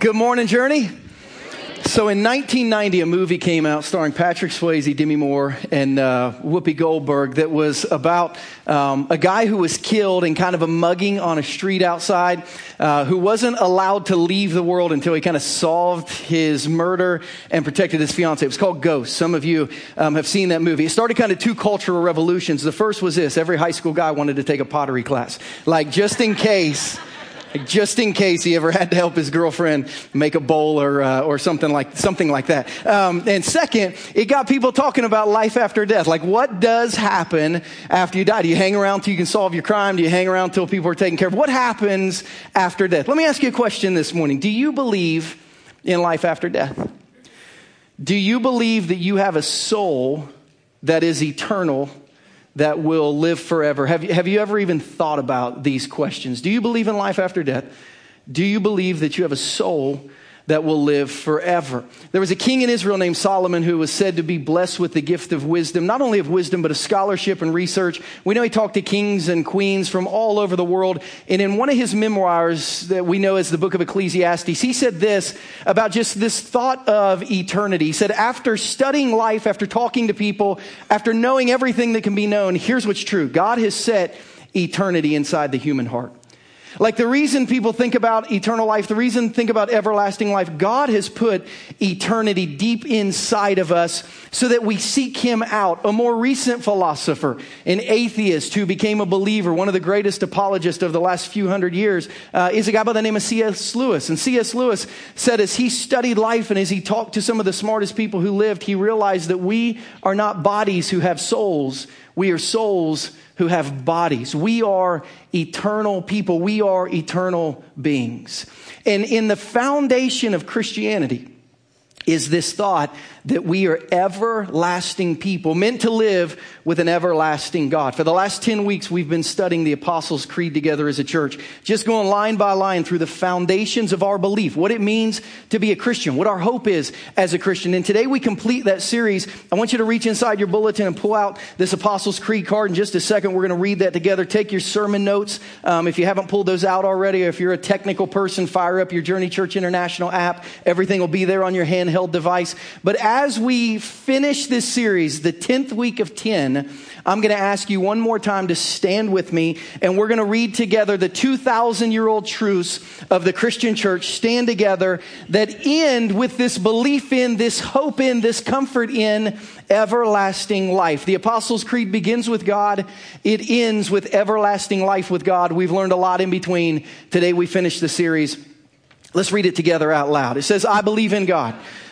Good morning, Journey. So in 1990, a movie came out starring Patrick Swayze, Demi Moore, and uh, Whoopi Goldberg that was about um, a guy who was killed in kind of a mugging on a street outside, uh, who wasn't allowed to leave the world until he kind of solved his murder and protected his fiance. It was called Ghost. Some of you um, have seen that movie. It started kind of two cultural revolutions. The first was this: every high school guy wanted to take a pottery class, like just in case just in case he ever had to help his girlfriend make a bowl or, uh, or something like, something like that. Um, and second, it got people talking about life after death. Like, what does happen after you die? Do you hang around till you can solve your crime? Do you hang around till people are taken care of? What happens after death? Let me ask you a question this morning. Do you believe in life after death? Do you believe that you have a soul that is eternal that will live forever. Have you, have you ever even thought about these questions? Do you believe in life after death? Do you believe that you have a soul that will live forever. There was a king in Israel named Solomon who was said to be blessed with the gift of wisdom, not only of wisdom, but of scholarship and research. We know he talked to kings and queens from all over the world. And in one of his memoirs that we know as the book of Ecclesiastes, he said this about just this thought of eternity. He said, after studying life, after talking to people, after knowing everything that can be known, here's what's true. God has set eternity inside the human heart. Like the reason people think about eternal life, the reason think about everlasting life, God has put eternity deep inside of us so that we seek Him out. A more recent philosopher, an atheist who became a believer, one of the greatest apologists of the last few hundred years, uh, is a guy by the name of C.S. Lewis. And C.S. Lewis said as he studied life and as he talked to some of the smartest people who lived, he realized that we are not bodies who have souls. We are souls who have bodies. We are eternal people. We are eternal beings. And in the foundation of Christianity is this thought that we are everlasting people, meant to live with an everlasting God. For the last 10 weeks, we've been studying the Apostles' Creed together as a church, just going line by line through the foundations of our belief, what it means to be a Christian, what our hope is as a Christian. And today we complete that series. I want you to reach inside your bulletin and pull out this Apostles' Creed card in just a second. We're going to read that together. Take your sermon notes. Um, if you haven't pulled those out already, or if you're a technical person, fire up your Journey Church International app. Everything will be there on your handheld device. But as we finish this series, the 10th week of 10, I'm going to ask you one more time to stand with me and we're going to read together the 2,000 year old truths of the Christian church stand together that end with this belief in, this hope in, this comfort in everlasting life. The Apostles' Creed begins with God. It ends with everlasting life with God. We've learned a lot in between. Today we finish the series. Let's read it together out loud. It says, I believe in God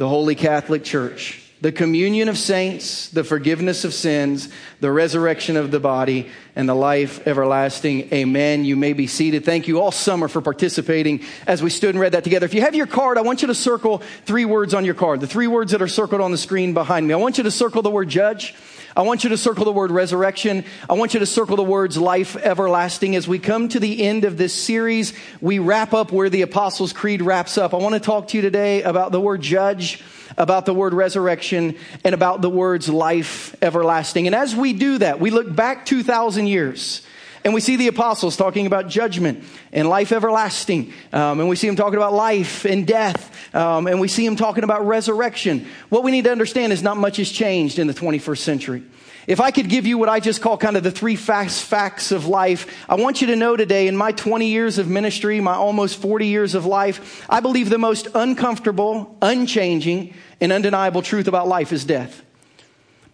the Holy Catholic Church, the communion of saints, the forgiveness of sins, the resurrection of the body, and the life everlasting. Amen. You may be seated. Thank you all summer for participating as we stood and read that together. If you have your card, I want you to circle three words on your card. The three words that are circled on the screen behind me. I want you to circle the word judge. I want you to circle the word resurrection. I want you to circle the words life everlasting. As we come to the end of this series, we wrap up where the Apostles' Creed wraps up. I want to talk to you today about the word judge, about the word resurrection, and about the words life everlasting. And as we do that, we look back 2,000 years. And we see the apostles talking about judgment and life everlasting. Um, and we see them talking about life and death. Um, and we see them talking about resurrection. What we need to understand is not much has changed in the 21st century. If I could give you what I just call kind of the three facts, facts of life, I want you to know today in my 20 years of ministry, my almost 40 years of life, I believe the most uncomfortable, unchanging, and undeniable truth about life is death.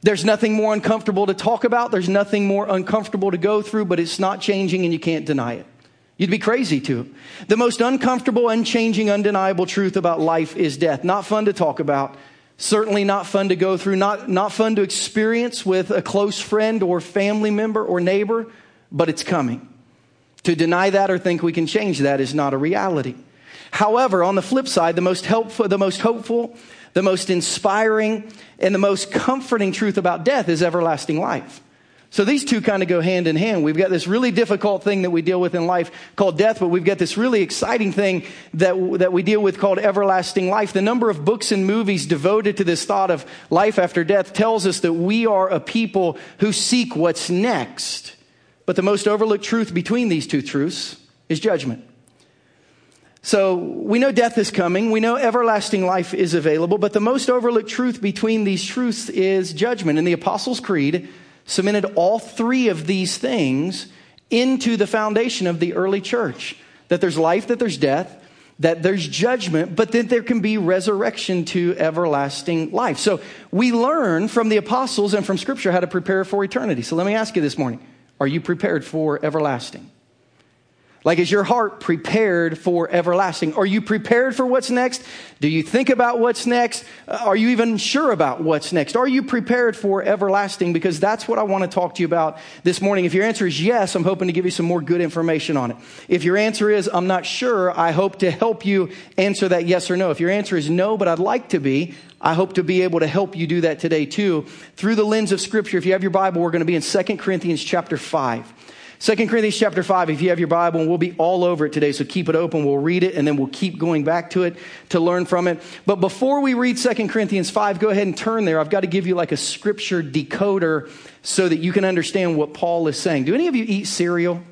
There's nothing more uncomfortable to talk about. There's nothing more uncomfortable to go through, but it's not changing and you can't deny it. You'd be crazy to. The most uncomfortable, unchanging, undeniable truth about life is death. Not fun to talk about. Certainly not fun to go through. Not, not fun to experience with a close friend or family member or neighbor, but it's coming. To deny that or think we can change that is not a reality. However, on the flip side, the most helpful, the most hopeful, the most inspiring, and the most comforting truth about death is everlasting life. So these two kind of go hand in hand. We've got this really difficult thing that we deal with in life called death, but we've got this really exciting thing that, that we deal with called everlasting life. The number of books and movies devoted to this thought of life after death tells us that we are a people who seek what's next. But the most overlooked truth between these two truths is judgment. So we know death is coming. We know everlasting life is available, but the most overlooked truth between these truths is judgment. And the Apostles' Creed, cemented all three of these things into the foundation of the early church that there's life, that there's death, that there's judgment, but that there can be resurrection to everlasting life. So we learn from the apostles and from scripture how to prepare for eternity. So let me ask you this morning are you prepared for everlasting? Like, is your heart prepared for everlasting? Are you prepared for what's next? Do you think about what's next? Uh, are you even sure about what's next? Are you prepared for everlasting? Because that's what I want to talk to you about this morning. If your answer is yes, I'm hoping to give you some more good information on it. If your answer is I'm not sure, I hope to help you answer that yes or no. If your answer is no, but I'd like to be, I hope to be able to help you do that today too through the lens of scripture. If you have your Bible, we're going to be in 2 Corinthians chapter 5. 2 Corinthians chapter 5, if you have your Bible, and we'll be all over it today, so keep it open. We'll read it, and then we'll keep going back to it to learn from it. But before we read 2 Corinthians 5, go ahead and turn there. I've got to give you like a scripture decoder so that you can understand what Paul is saying. Do any of you eat cereal?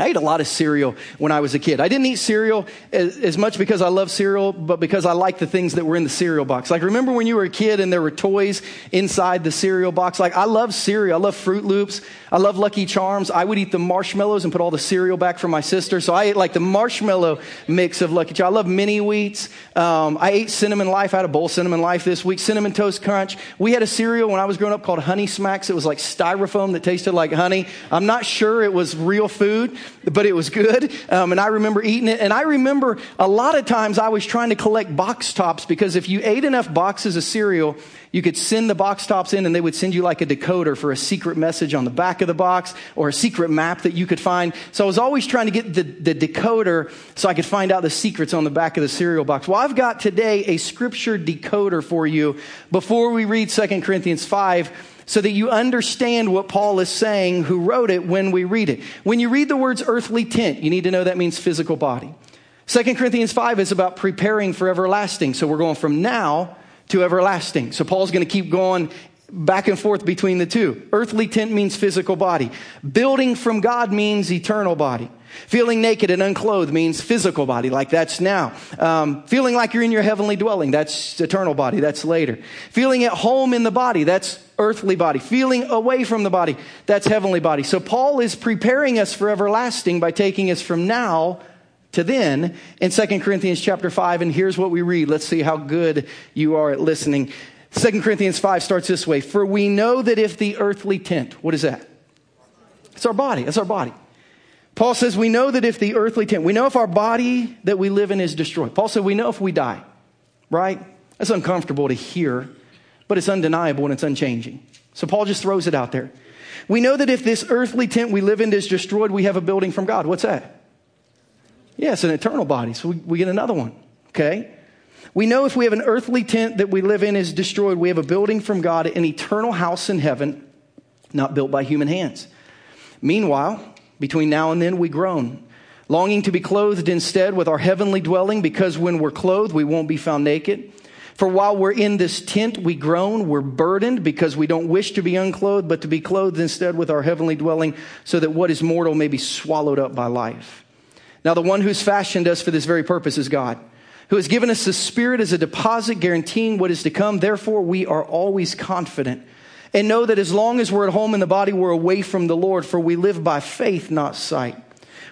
I ate a lot of cereal when I was a kid. I didn't eat cereal as, as, much because I love cereal, but because I liked the things that were in the cereal box. Like, remember when you were a kid and there were toys inside the cereal box? Like, I love cereal. I love Froot Loops. I love Lucky Charms. I would eat the marshmallows and put all the cereal back for my sister. So I ate like the marshmallow mix of Lucky Charms. I love mini wheats. Um, I ate cinnamon life. I had a bowl cinnamon life this week. Cinnamon toast crunch. We had a cereal when I was growing up called Honey Smacks. It was like styrofoam that tasted like honey. I'm not sure it was real food but it was good. Um, and I remember eating it. And I remember a lot of times I was trying to collect box tops because if you ate enough boxes of cereal, you could send the box tops in and they would send you like a decoder for a secret message on the back of the box or a secret map that you could find. So I was always trying to get the, the decoder so I could find out the secrets on the back of the cereal box. Well, I've got today a scripture decoder for you before we read 2 Corinthians 5 so that you understand what Paul is saying, who wrote it when we read it. When you read the words earthly tent, you need to know that means physical body. 2 Corinthians 5 is about preparing for everlasting. So we're going from now to everlasting. So Paul's going to keep going back and forth between the two. Earthly tent means physical body. Building from God means eternal body. Feeling naked and unclothed means physical body, like that's now. Um, feeling like you're in your heavenly dwelling, that's eternal body, that's later. Feeling at home in the body, that's earthly body. Feeling away from the body, that's heavenly body. So Paul is preparing us for everlasting by taking us from now to then in 2 Corinthians chapter 5. And here's what we read. Let's see how good you are at listening. 2 Corinthians 5 starts this way For we know that if the earthly tent, what is that? It's our body. It's our body. Paul says, We know that if the earthly tent, we know if our body that we live in is destroyed. Paul said, We know if we die, right? That's uncomfortable to hear, but it's undeniable and it's unchanging. So Paul just throws it out there. We know that if this earthly tent we live in is destroyed, we have a building from God. What's that? Yeah, it's an eternal body. So we, we get another one, okay? We know if we have an earthly tent that we live in is destroyed, we have a building from God, an eternal house in heaven, not built by human hands. Meanwhile, between now and then, we groan, longing to be clothed instead with our heavenly dwelling, because when we're clothed, we won't be found naked. For while we're in this tent, we groan, we're burdened because we don't wish to be unclothed, but to be clothed instead with our heavenly dwelling, so that what is mortal may be swallowed up by life. Now, the one who's fashioned us for this very purpose is God, who has given us the Spirit as a deposit guaranteeing what is to come. Therefore, we are always confident and know that as long as we're at home in the body, we're away from the Lord, for we live by faith, not sight.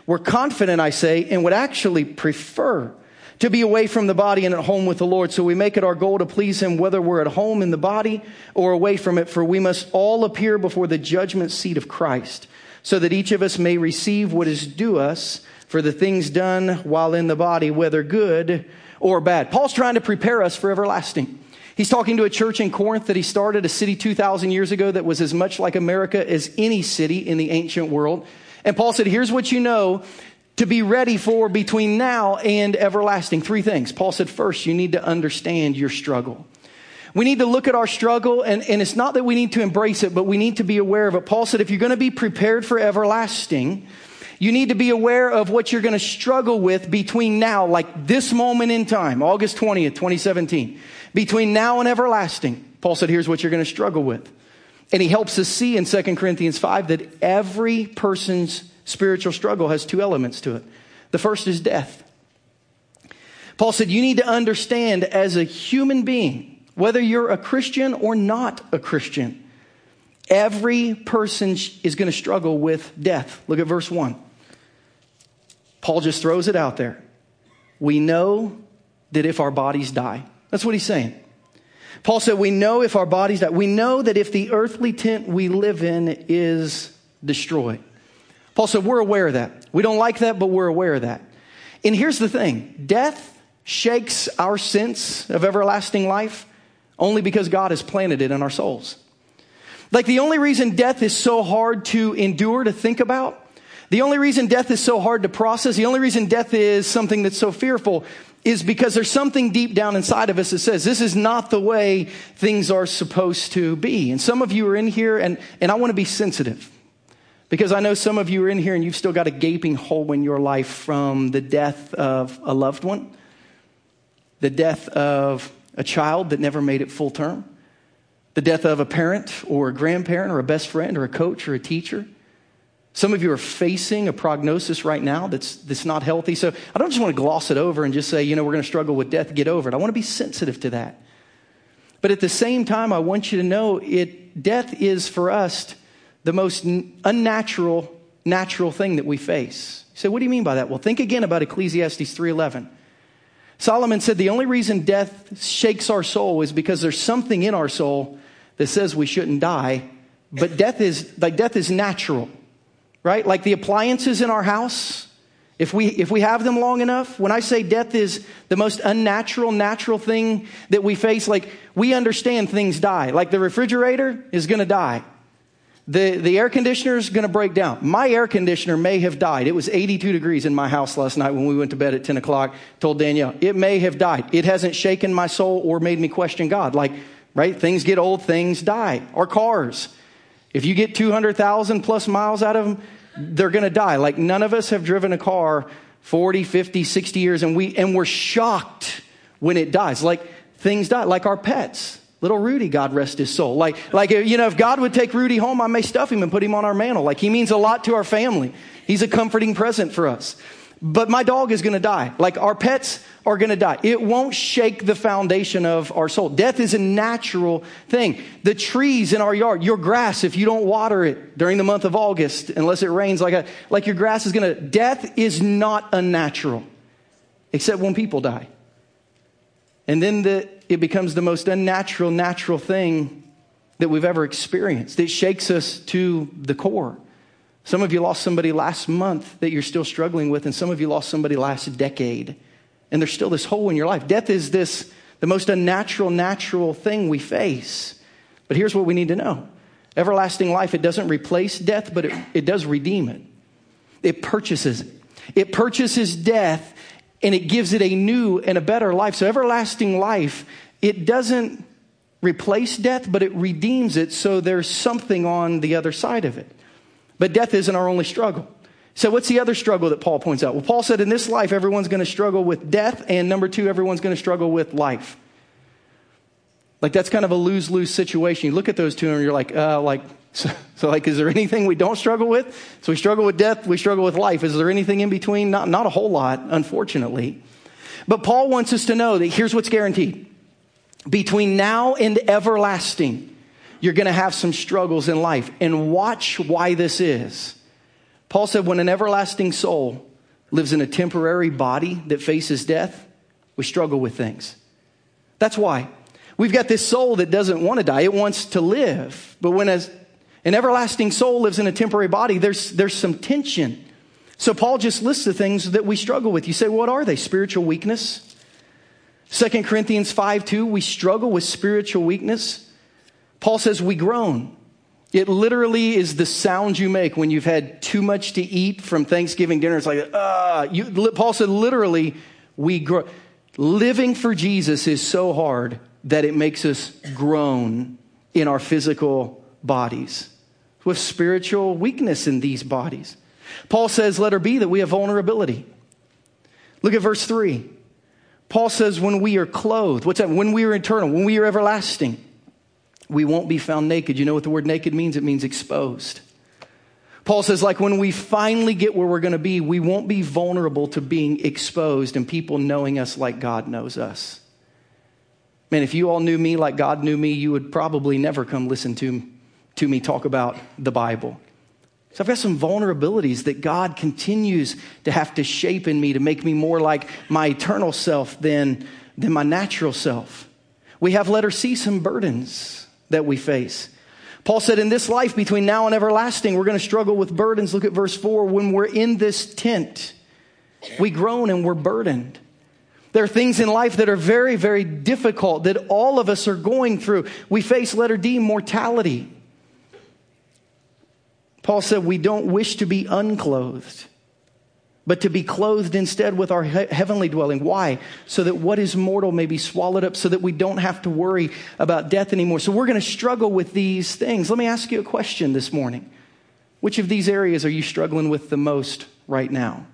We're confident, I say, and would actually prefer to be away from the body and at home with the Lord. So we make it our goal to please Him, whether we're at home in the body or away from it, for we must all appear before the judgment seat of Christ, so that each of us may receive what is due us for the things done while in the body, whether good or bad. Paul's trying to prepare us for everlasting. He's talking to a church in Corinth that he started, a city 2,000 years ago that was as much like America as any city in the ancient world. And Paul said, Here's what you know to be ready for between now and everlasting. Three things. Paul said, first, you need to understand your struggle. We need to look at our struggle, and, and it's not that we need to embrace it, but we need to be aware of it. Paul said, if you're going to be prepared for everlasting, you need to be aware of what you're going to struggle with between now, like this moment in time, August 20th, 2017. Between now and everlasting, Paul said, here's what you're going to struggle with. And he helps us see in 2 Corinthians 5 that every person's spiritual struggle has two elements to it. The first is death. Paul said, You need to understand as a human being, whether you're a Christian or not a Christian, every person is going to struggle with death. Look at verse 1. Paul just throws it out there. We know that if our bodies die, that's what he's saying. Paul said, We know if our bodies die. We know that if the earthly tent we live in is destroyed. Paul said, We're aware of that. We don't like that, but we're aware of that. And here's the thing death shakes our sense of everlasting life only because God has planted it in our souls. Like the only reason death is so hard to endure, to think about, the only reason death is so hard to process, the only reason death is something that's so fearful is because there's something deep down inside of us that says this is not the way things are supposed to be. And some of you are in here, and, and I want to be sensitive. Because I know some of you are in here and you've still got a gaping hole in your life from the death of a loved one, the death of a child that never made it full term, the death of a parent or a grandparent or a best friend or a coach or a teacher. Some of you are facing a prognosis right now that's, that's not healthy. So I don't just want to gloss it over and just say, you know, we're going to struggle with death, get over it. I want to be sensitive to that. But at the same time, I want you to know it, death is for us the most unnatural, natural thing that we face. Say, what do you mean by that? Well, think again about Ecclesiastes 3.11. Solomon said the only reason death shakes our soul is because there's something in our soul that says we shouldn't die, but death is, like death is natural, right? Like the appliances in our house, if we, if we have them long enough, when I say death is the most unnatural, natural thing that we face, like we understand things die. Like the refrigerator is gonna die. The, the air conditioner is going to break down. My air conditioner may have died. It was 82 degrees in my house last night when we went to bed at 10 o'clock. Told Danielle, it may have died. It hasn't shaken my soul or made me question God. Like, right? Things get old, things die. Our cars. If you get 200,000 plus miles out of them, they're going to die. Like, none of us have driven a car 40, 50, 60 years and we, and we're shocked when it dies. Like, things die. Like our pets. Little Rudy, God rest his soul. Like, like, you know, if God would take Rudy home, I may stuff him and put him on our mantle. Like, he means a lot to our family. He's a comforting present for us. But my dog is going to die. Like, our pets are going to die. It won't shake the foundation of our soul. Death is a natural thing. The trees in our yard, your grass, if you don't water it during the month of August, unless it rains like a, like your grass is going to, death is not unnatural, except when people die. And then the, it becomes the most unnatural, natural thing that we've ever experienced. It shakes us to the core. Some of you lost somebody last month that you're still struggling with, and some of you lost somebody last decade, and there's still this hole in your life. Death is this, the most unnatural, natural thing we face. But here's what we need to know everlasting life, it doesn't replace death, but it, it does redeem it. It purchases it. It purchases death and it gives it a new and a better life. So, everlasting life, it doesn't replace death, but it redeems it so there's something on the other side of it. But death isn't our only struggle. So, what's the other struggle that Paul points out? Well, Paul said in this life, everyone's going to struggle with death, and number two, everyone's going to struggle with life. Like, that's kind of a lose lose situation. You look at those two and you're like, uh, like, so, so, like, is there anything we don't struggle with? So we struggle with death, we struggle with life. Is there anything in between? Not, not a whole lot, unfortunately. But Paul wants us to know that here's what's guaranteed. Between now and everlasting, you're going to have some struggles in life. And watch why this is. Paul said, when an everlasting soul lives in a temporary body that faces death, we struggle with things. That's why. We've got this soul that doesn't want to die, it wants to live. But when an everlasting soul lives in a temporary body, there's, there's some tension. So Paul just lists the things that we struggle with. You say, what are they? Spiritual weakness. 2 Corinthians 5 2, we struggle with spiritual weakness. Paul says we groan. It literally is the sound you make when you've had too much to eat from Thanksgiving dinner. It's like, ah, uh, Paul said, literally, we groan. Living for Jesus is so hard that it makes us groan in our physical bodies with spiritual weakness in these bodies. Paul says, let her be that we have vulnerability. Look at verse 3. Paul says, when we are clothed, what's that? When we are eternal, when we are everlasting, we won't be found naked. You know what the word naked means? It means exposed. Paul says, like when we finally get where we're going to be, we won't be vulnerable to being exposed and people knowing us like God knows us. Man, if you all knew me like God knew me, you would probably never come listen to, to me talk about the Bible. So I've got some vulnerabilities that God continues to have to shape in me to make me more like my eternal self than, than my natural self. We have, let her see, some burdens that we face. Paul said, in this life between now and everlasting, we're going to struggle with burdens. Look at verse 4. When we're in this tent, we groan and we're burdened. There are things in life that are very, very difficult that all of us are going through. We face, letter D, mortality. Paul said, We don't wish to be unclothed but to be clothed instead with our he- heavenly dwelling. Why? So that what is mortal may be swallowed up, so that we don't have to worry about death anymore. So we're going to struggle with these things. Let me ask you a question this morning. Which of these areas are you struggling with the most right now?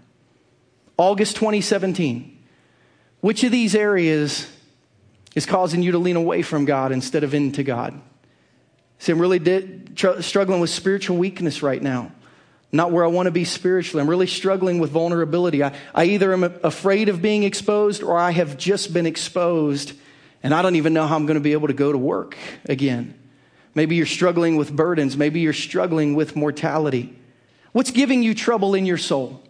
August 2017. Which of these areas is causing you to lean away from God instead of into God? See, I'm really di- tr- struggling with spiritual weakness right now not where I want to be spiritually. I'm really struggling with vulnerability. I, I either am afraid of being exposed or I have just been exposed and I don't even know how I'm going to be able to go to work again. Maybe you're struggling with burdens. Maybe you're struggling with mortality. What's giving you trouble in your soul?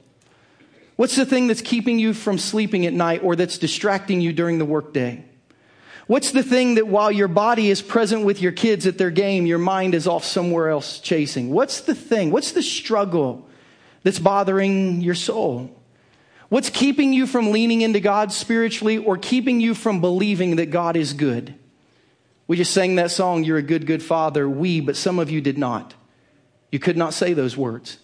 What's the thing that's keeping you from sleeping at night or that's distracting you during the workday? What's the thing that while your body is present with your kids at their game, your mind is off somewhere else chasing? What's the thing? What's the struggle that's bothering your soul? What's keeping you from leaning into God spiritually or keeping you from believing that God is good? We just sang that song, You're a Good, Good Father. We, but some of you did not. You could not say those words.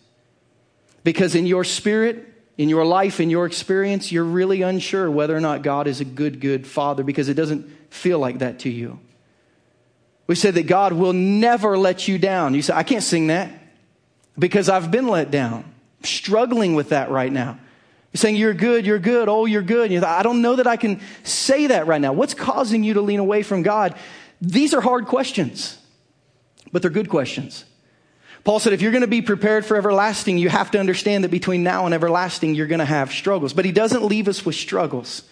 Because in your spirit, in your life, in your experience, you're really unsure whether or not God is a good, good father because it doesn't feel like that to you. We said that God will never let you down. You say, I can't sing that because I've been let down. I'm struggling with that right now. You're saying, You're good, you're good, oh, you're good. You're, I don't know that I can say that right now. What's causing you to lean away from God? These are hard questions, but they're good questions. Paul said, if you're going to be prepared for everlasting, you have to understand that between now and everlasting, you're going to have struggles. But he doesn't leave us with struggles.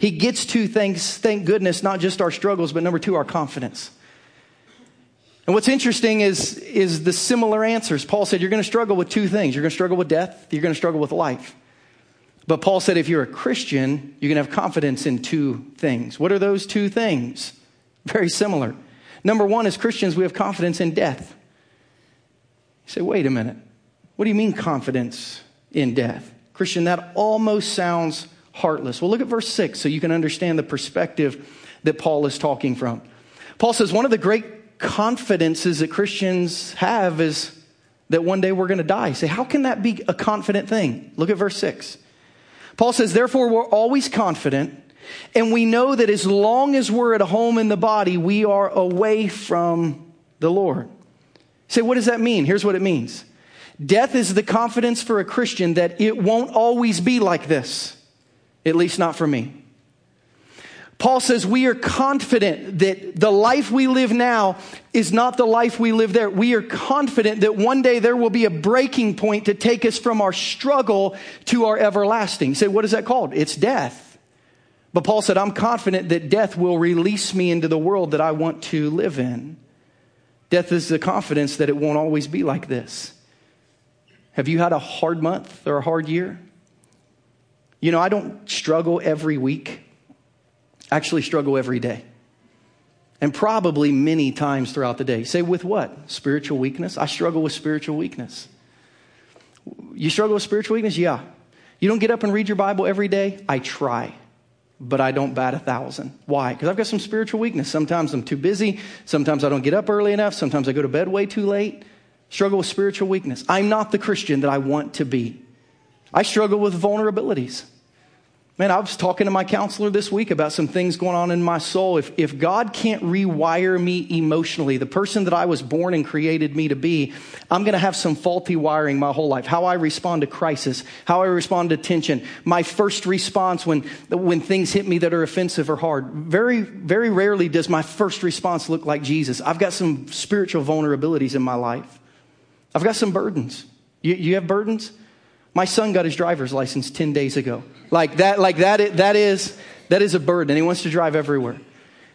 He gets to things, thank goodness, not just our struggles, but number two, our confidence. And what's interesting is, is the similar answers. Paul said, You're going to struggle with two things. You're going to struggle with death, you're going to struggle with life. But Paul said, if you're a Christian, you're going to have confidence in two things. What are those two things? Very similar. Number one, as Christians, we have confidence in death. You say, wait a minute. What do you mean confidence in death? Christian, that almost sounds heartless. Well, look at verse 6 so you can understand the perspective that Paul is talking from. Paul says one of the great confidences that Christians have is that one day we're going to die. say, how can that be a confident thing? Look at verse 6. Paul says, therefore, we're always confident, and we know that as long as we're at home in the body, we are away from the Lord. say, what does that mean? Here's what it means Death is the confidence for a Christian that it won't always be like this at least not for me. Paul says we are confident that the life we live now is not the life we live there. We are confident that one day there will be a breaking point to take us from our struggle to our everlasting. say, what is that called? It's death. But Paul said, I'm confident that death will release me into the world that I want to live in. Death is the confidence that it won't always be like this. Have you had a hard month or a hard year? You know, I don't struggle every week. I actually struggle every day. And probably many times throughout the day. Say, with what? Spiritual weakness? I struggle with spiritual weakness. You struggle with spiritual weakness? Yeah. You don't get up and read your Bible every day? I try. but I don't bat a thousand. Why? Because I've got some spiritual weakness. Sometimes I'm too busy. Sometimes I don't get up early enough. Sometimes I go to bed way too late. Struggle with spiritual weakness. I'm not the Christian that I want to be. I struggle with vulnerabilities. Man, I was talking to my counselor this week about some things going on in my soul. If, if God can't rewire me emotionally, the person that I was born and created me to be, I'm going to have some faulty wiring my whole life. How I respond to crisis, how I respond to tension, my first response when, when things hit me that are offensive or hard. Very, very rarely does my first response look like Jesus. I've got some spiritual vulnerabilities in my life. I've got some burdens. You, you have burdens? My son got his driver's license 10 days ago. Like that, like that, that is, that is a burden. He wants to drive everywhere.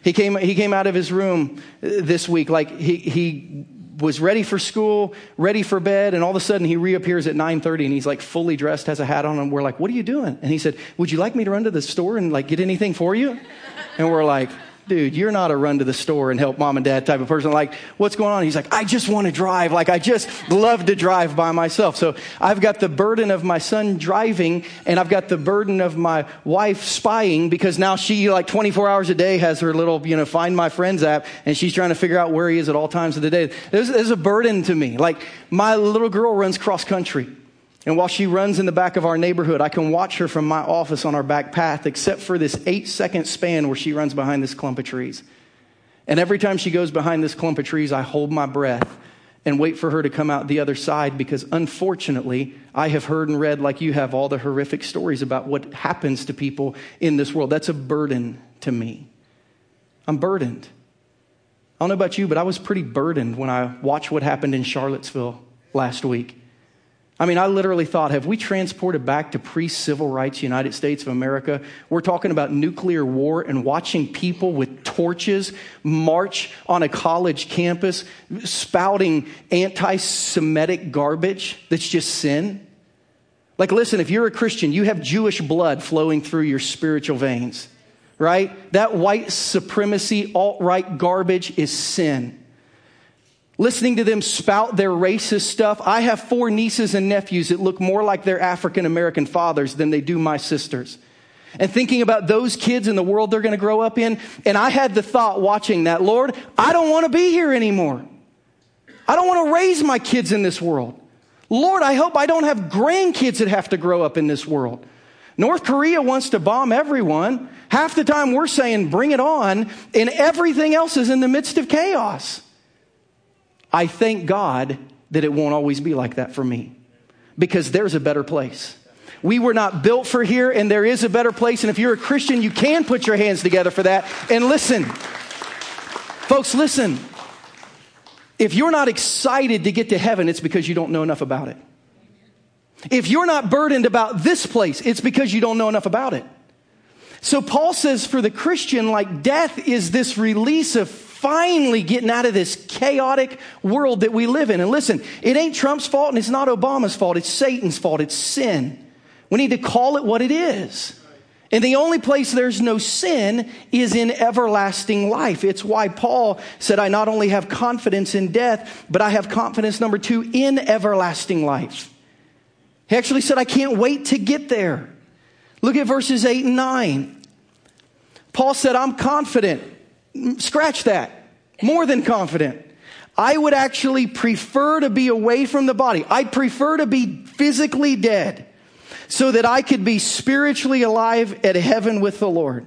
He came, he came out of his room uh, this week, like he, he was ready for school, ready for bed, and all of a sudden he reappears at 9:30 and he's like fully dressed, has a hat on, and we're like, "What are you doing?" And he said, "Would you like me to run to the store and like get anything for you?" And we're like, dude, you're not a run to the store and help mom and dad type of person. Like, what's going on? He's like, I just want to drive. Like, I just love to drive by myself. So I've got the burden of my son driving and I've got the burden of my wife spying because now she, like 24 hours a day, has her little, you know, find my friends app and she's trying to figure out where he is at all times of the day. There's, a burden to me. Like, my little girl runs cross country. And while she runs in the back of our neighborhood, I can watch her from my office on our back path, except for this eight second span where she runs behind this clump of trees. And every time she goes behind this clump of trees, I hold my breath and wait for her to come out the other side because unfortunately, I have heard and read, like you have, all the horrific stories about what happens to people in this world. That's a burden to me. I'm burdened. I don't know about you, but I was pretty burdened when I watched what happened in Charlottesville last week. I mean, I literally thought, have we transported back to pre civil rights United States of America? We're talking about nuclear war and watching people with torches march on a college campus spouting anti Semitic garbage that's just sin. Like, listen, if you're a Christian, you have Jewish blood flowing through your spiritual veins, right? That white supremacy, alt right garbage is sin listening to them spout their racist stuff. I have four nieces and nephews that look more like their African American fathers than they do my sisters. And thinking about those kids in the world they're going to grow up in. And I had the thought watching that, Lord, I don't want to be here anymore. I don't want to raise my kids in this world. Lord, I hope I don't have grandkids that have to grow up in this world. North Korea wants to bomb everyone. Half the time we're saying, bring it on, and everything else is in the midst of chaos. I thank God that it won't always be like that for me because there's a better place. We were not built for here, and there is a better place. And if you're a Christian, you can put your hands together for that. And listen, folks, listen. If you're not excited to get to heaven, it's because you don't know enough about it. If you're not burdened about this place, it's because you don't know enough about it. So Paul says for the Christian, like death is this release of finally getting out of this chaotic world that we live in. And listen, it ain't Trump's fault and it's not Obama's fault. It's Satan's fault. It's sin. We need to call it what it is. And the only place there's no sin is in everlasting life. It's why Paul said, I not only have confidence in death, but I have confidence, number two, in everlasting life. He actually said, I can't wait to get there. Look at verses 8 and 9. Paul said, I'm confident Scratch that. More than confident. I would actually prefer to be away from the body. I'd prefer to be physically dead so that I could be spiritually alive at heaven with the Lord.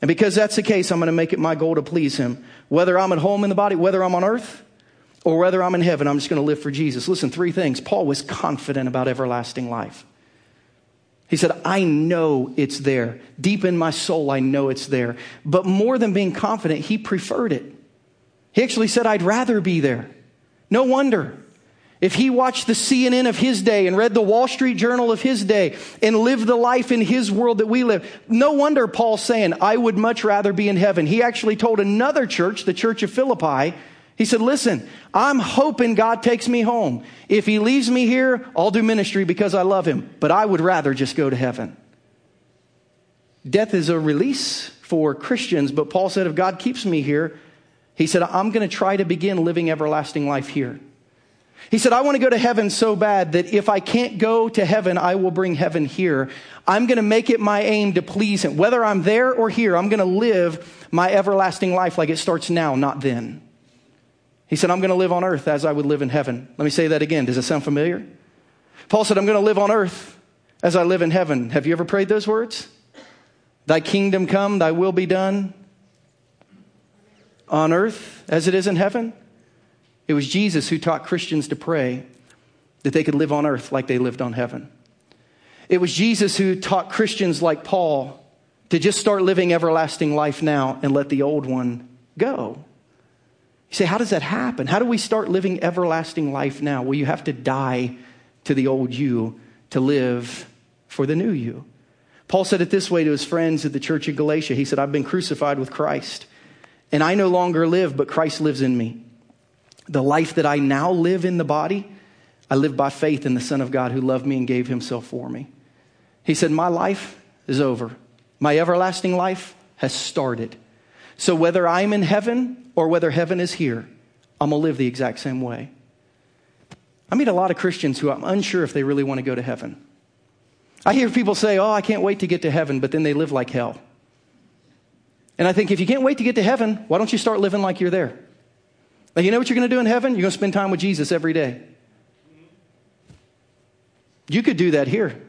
And because that's the case, I'm going to make it my goal to please Him. Whether I'm at home in the body, whether I'm on earth, or whether I'm in heaven, I'm just going to live for Jesus. Listen, three things. Paul was confident about everlasting life. He said, I know it's there. Deep in my soul, I know it's there. But more than being confident, he preferred it. He actually said, I'd rather be there. No wonder. If he watched the CNN of his day and read the Wall Street Journal of his day and lived the life in his world that we live, no wonder Paul's saying, I would much rather be in heaven. He actually told another church, the church of Philippi, he said, Listen, I'm hoping God takes me home. If He leaves me here, I'll do ministry because I love Him, but I would rather just go to heaven. Death is a release for Christians, but Paul said, If God keeps me here, he said, I'm going to try to begin living everlasting life here. He said, I want to go to heaven so bad that if I can't go to heaven, I will bring heaven here. I'm going to make it my aim to please him. Whether I'm there or here, I'm going to live my everlasting life like it starts now, not then. He said, I'm going to live on earth as I would live in heaven. Let me say that again. Does it sound familiar? Paul said, I'm going to live on earth as I live in heaven. Have you ever prayed those words? Thy kingdom come, thy will be done on earth as it is in heaven. It was Jesus who taught Christians to pray that they could live on earth like they lived on heaven. It was Jesus who taught Christians like Paul to just start living everlasting life now and let the old one go. You say, how does that happen? How do we start living everlasting life now? Well, you have to die to the old you to live for the new you. Paul said it this way to his friends at the church of Galatia. He said, I've been crucified with Christ, and I no longer live, but Christ lives in me. The life that I now live in the body, I live by faith in the Son of God who loved me and gave himself for me. He said, My life is over. My everlasting life has started. So whether I'm in heaven or whether heaven is here, I'm going to live the exact same way. I meet a lot of Christians who I'm unsure if they really want to go to heaven. I hear people say, Oh, I can't wait to get to heaven, but then they live like hell. And I think if you can't wait to get to heaven, why don't you start living like you're there? Like, you know what you're going to do in heaven? You're going to spend time with Jesus every day. You could do that here.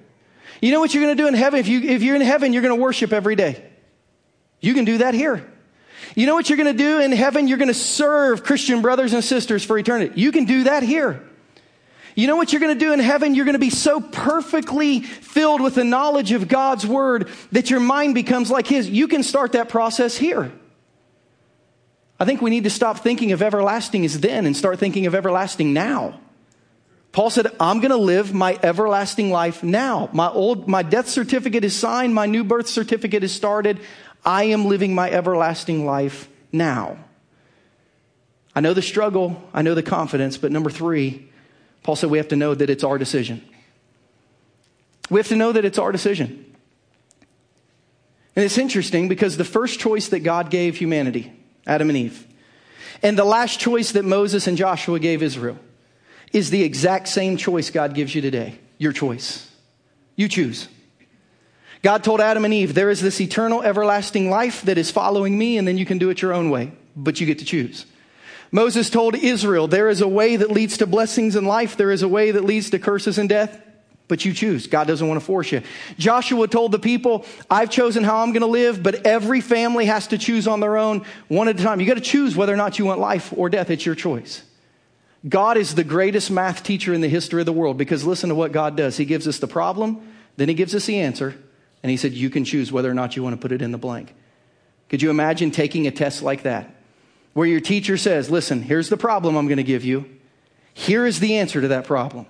You know what you're going to do in heaven? If, you, if you're in heaven, you're going to worship every day. You can do that here. You know what you're going to do in heaven? You're going to serve Christian brothers and sisters for eternity. You can do that here. You know what you're going to do in heaven? You're going to be so perfectly filled with the knowledge of God's word that your mind becomes like His. You can start that process here. I think we need to stop thinking of everlasting as then and start thinking of everlasting now. Paul said, I'm going to live my everlasting life now. My old, my death certificate is signed. My new birth certificate is started. I am living my everlasting life now. I know the struggle. I know the confidence. But number three, Paul said we have to know that it's our decision. We have to know that it's our decision. And it's interesting because the first choice that God gave humanity, Adam and Eve, and the last choice that Moses and Joshua gave Israel, is the exact same choice God gives you today. Your choice. You choose. God told Adam and Eve, there is this eternal, everlasting life that is following me, and then you can do it your own way, but you get to choose. Moses told Israel, there is a way that leads to blessings in life, there is a way that leads to curses and death, but you choose. God doesn't want to force you. Joshua told the people, I've chosen how I'm going to live, but every family has to choose on their own, one at a time. You got to choose whether or not you want life or death. It's your choice. God is the greatest math teacher in the history of the world because listen to what God does. He gives us the problem, then He gives us the answer, and He said, You can choose whether or not you want to put it in the blank. Could you imagine taking a test like that? Where your teacher says, Listen, here's the problem I'm going to give you. Here is the answer to that problem.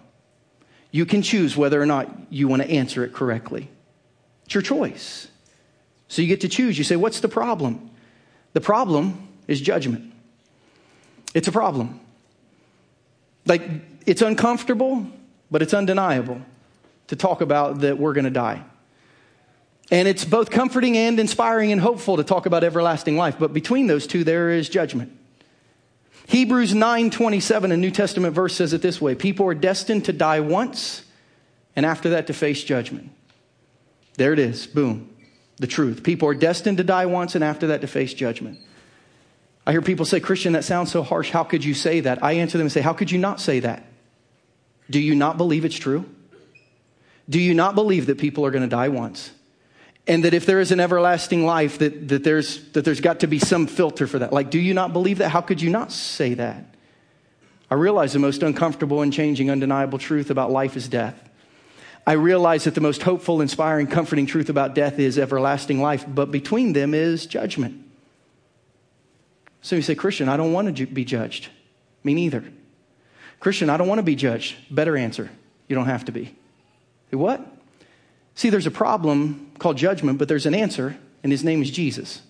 You can choose whether or not you want to answer it correctly. It's your choice. So you get to choose. You say, What's the problem? The problem is judgment. It's a problem. Like, it's uncomfortable, but it's undeniable to talk about that we're going to die. And it's both comforting and inspiring and hopeful to talk about everlasting life. But between those two, there is judgment. Hebrews 9:27, a New Testament verse says it this way: People are destined to die once, and after that to face judgment. There it is. Boom. The truth. People are destined to die once, and after that to face judgment. I hear people say, Christian, that sounds so harsh. How could you say that? I answer them and say, How could you not say that? Do you not believe it's true? Do you not believe that people are going to die once? And that if there is an everlasting life, that, that, there's, that there's got to be some filter for that. Like, do you not believe that? How could you not say that? I realize the most uncomfortable and changing, undeniable truth about life is death. I realize that the most hopeful, inspiring, comforting truth about death is everlasting life, but between them is judgment. So you say, Christian, I don't want to be judged. Me neither. Christian, I don't want to be judged. Better answer. You don't have to be. What? See, there's a problem called judgment, but there's an answer, and his name is Jesus.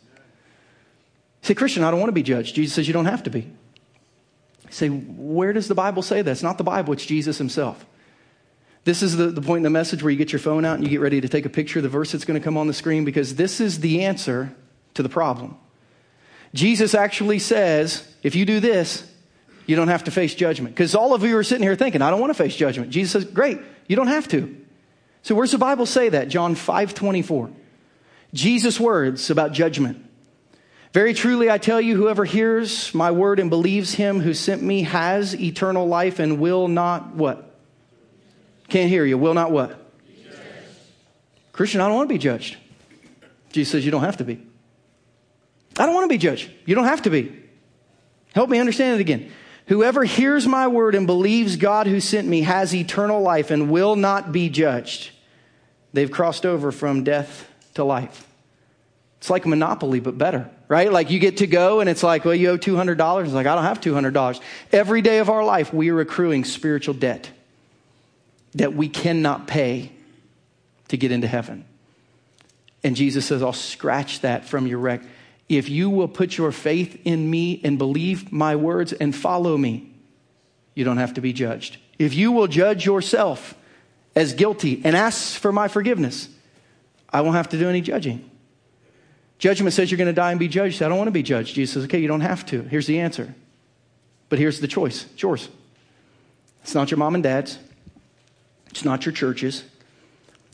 say, Christian, I don't want to be judged. Jesus says you don't have to be. Say, where does the Bible say that? It's not the Bible, it's Jesus himself. This is the, the point in the message where you get your phone out and you get ready to take a picture of the verse that's going to come on the screen because this is the answer to the problem. Jesus actually says, if you do this, You don't have to face judgment. Because all of you are sitting here thinking, I don't want to face judgment. Jesus says, Great, you don't have to. So where's the Bible say that? John 5 24. Jesus' words about judgment. Very truly, I tell you, whoever hears my word and believes him who sent me has eternal life and will not what? Can't hear you. Will not what? Christian, I don't want to be judged. Jesus says you don't have to be. I don't want to be judged. You don't have to be. Help me understand it again. Whoever hears my word and believes God who sent me has eternal life and will not be judged. They've crossed over from death to life. It's like a monopoly, but better, right? Like you get to go and it's like, well, you owe $200. It's like, I don't have $200. Every day of our life, we are accruing spiritual debt that we cannot pay to get into heaven. And Jesus says, I'll scratch that from your record. If you will put your faith in me and believe my words and follow me, you don't have to be judged. If you will judge yourself as guilty and asks for my forgiveness, I won't have to do any judging. Judgment says you're going to die and be judged. I don't want to be judged. Jesus says, okay, you don't have to. Here's the answer. But here's the choice it's yours. It's not your mom and dad's, it's not your church's,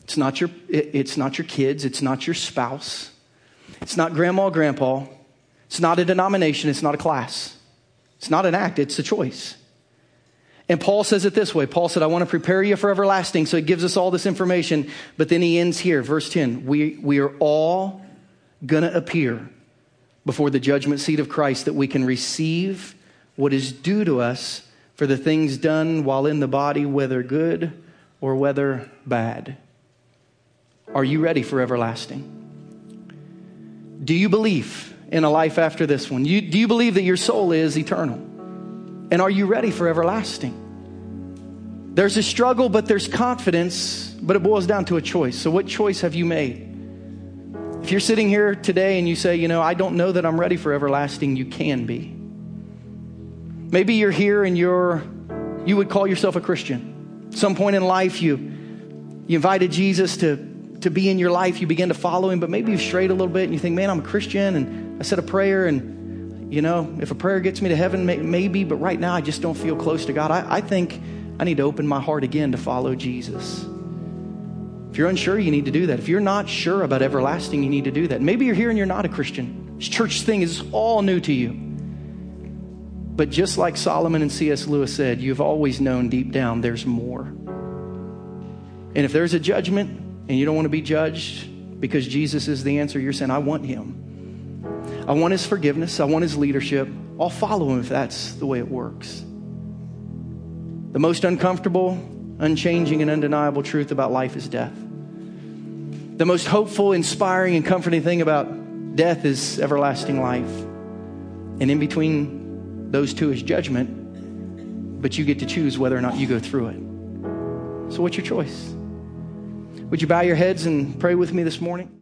it's not your, it's not your kids, it's not your spouse. It's not grandma grandpa. It's not a denomination. It's not a class. It's not an act. It's a choice. And Paul says it this way Paul said, I want to prepare you for everlasting. So he gives us all this information. But then he ends here, verse 10. We, we are all going to appear before the judgment seat of Christ that we can receive what is due to us for the things done while in the body, whether good or whether bad. Are you ready for everlasting? Do you believe in a life after this one? You, do you believe that your soul is eternal? And are you ready for everlasting? There's a struggle, but there's confidence, but it boils down to a choice. So, what choice have you made? If you're sitting here today and you say, you know, I don't know that I'm ready for everlasting, you can be. Maybe you're here and you're, you would call yourself a Christian. Some point in life, you, you invited Jesus to to be in your life, you begin to follow him, but maybe you've strayed a little bit and you think, man, I'm a Christian and I said a prayer and, you know, if a prayer gets me to heaven, maybe, but right now I just don't feel close to God. I, I think I need to open my heart again to follow Jesus. If you're unsure, you need to do that. If you're not sure about everlasting, you need to do that. Maybe you're here and you're not a Christian. This church thing is all new to you. But just like Solomon and C.S. Lewis said, you've always known deep down there's more. And if there's a judgment, and you don't want to be judged because Jesus is the answer, you're saying, I want him. I want his forgiveness. I want his leadership. I'll follow him if that's the way it works. The most uncomfortable, unchanging, and undeniable truth about life is death. The most hopeful, inspiring, and comforting thing about death is everlasting life. And in between those two is judgment, but you get to choose whether or not you go through it. So, what's your choice? Would you bow your heads and pray with me this morning?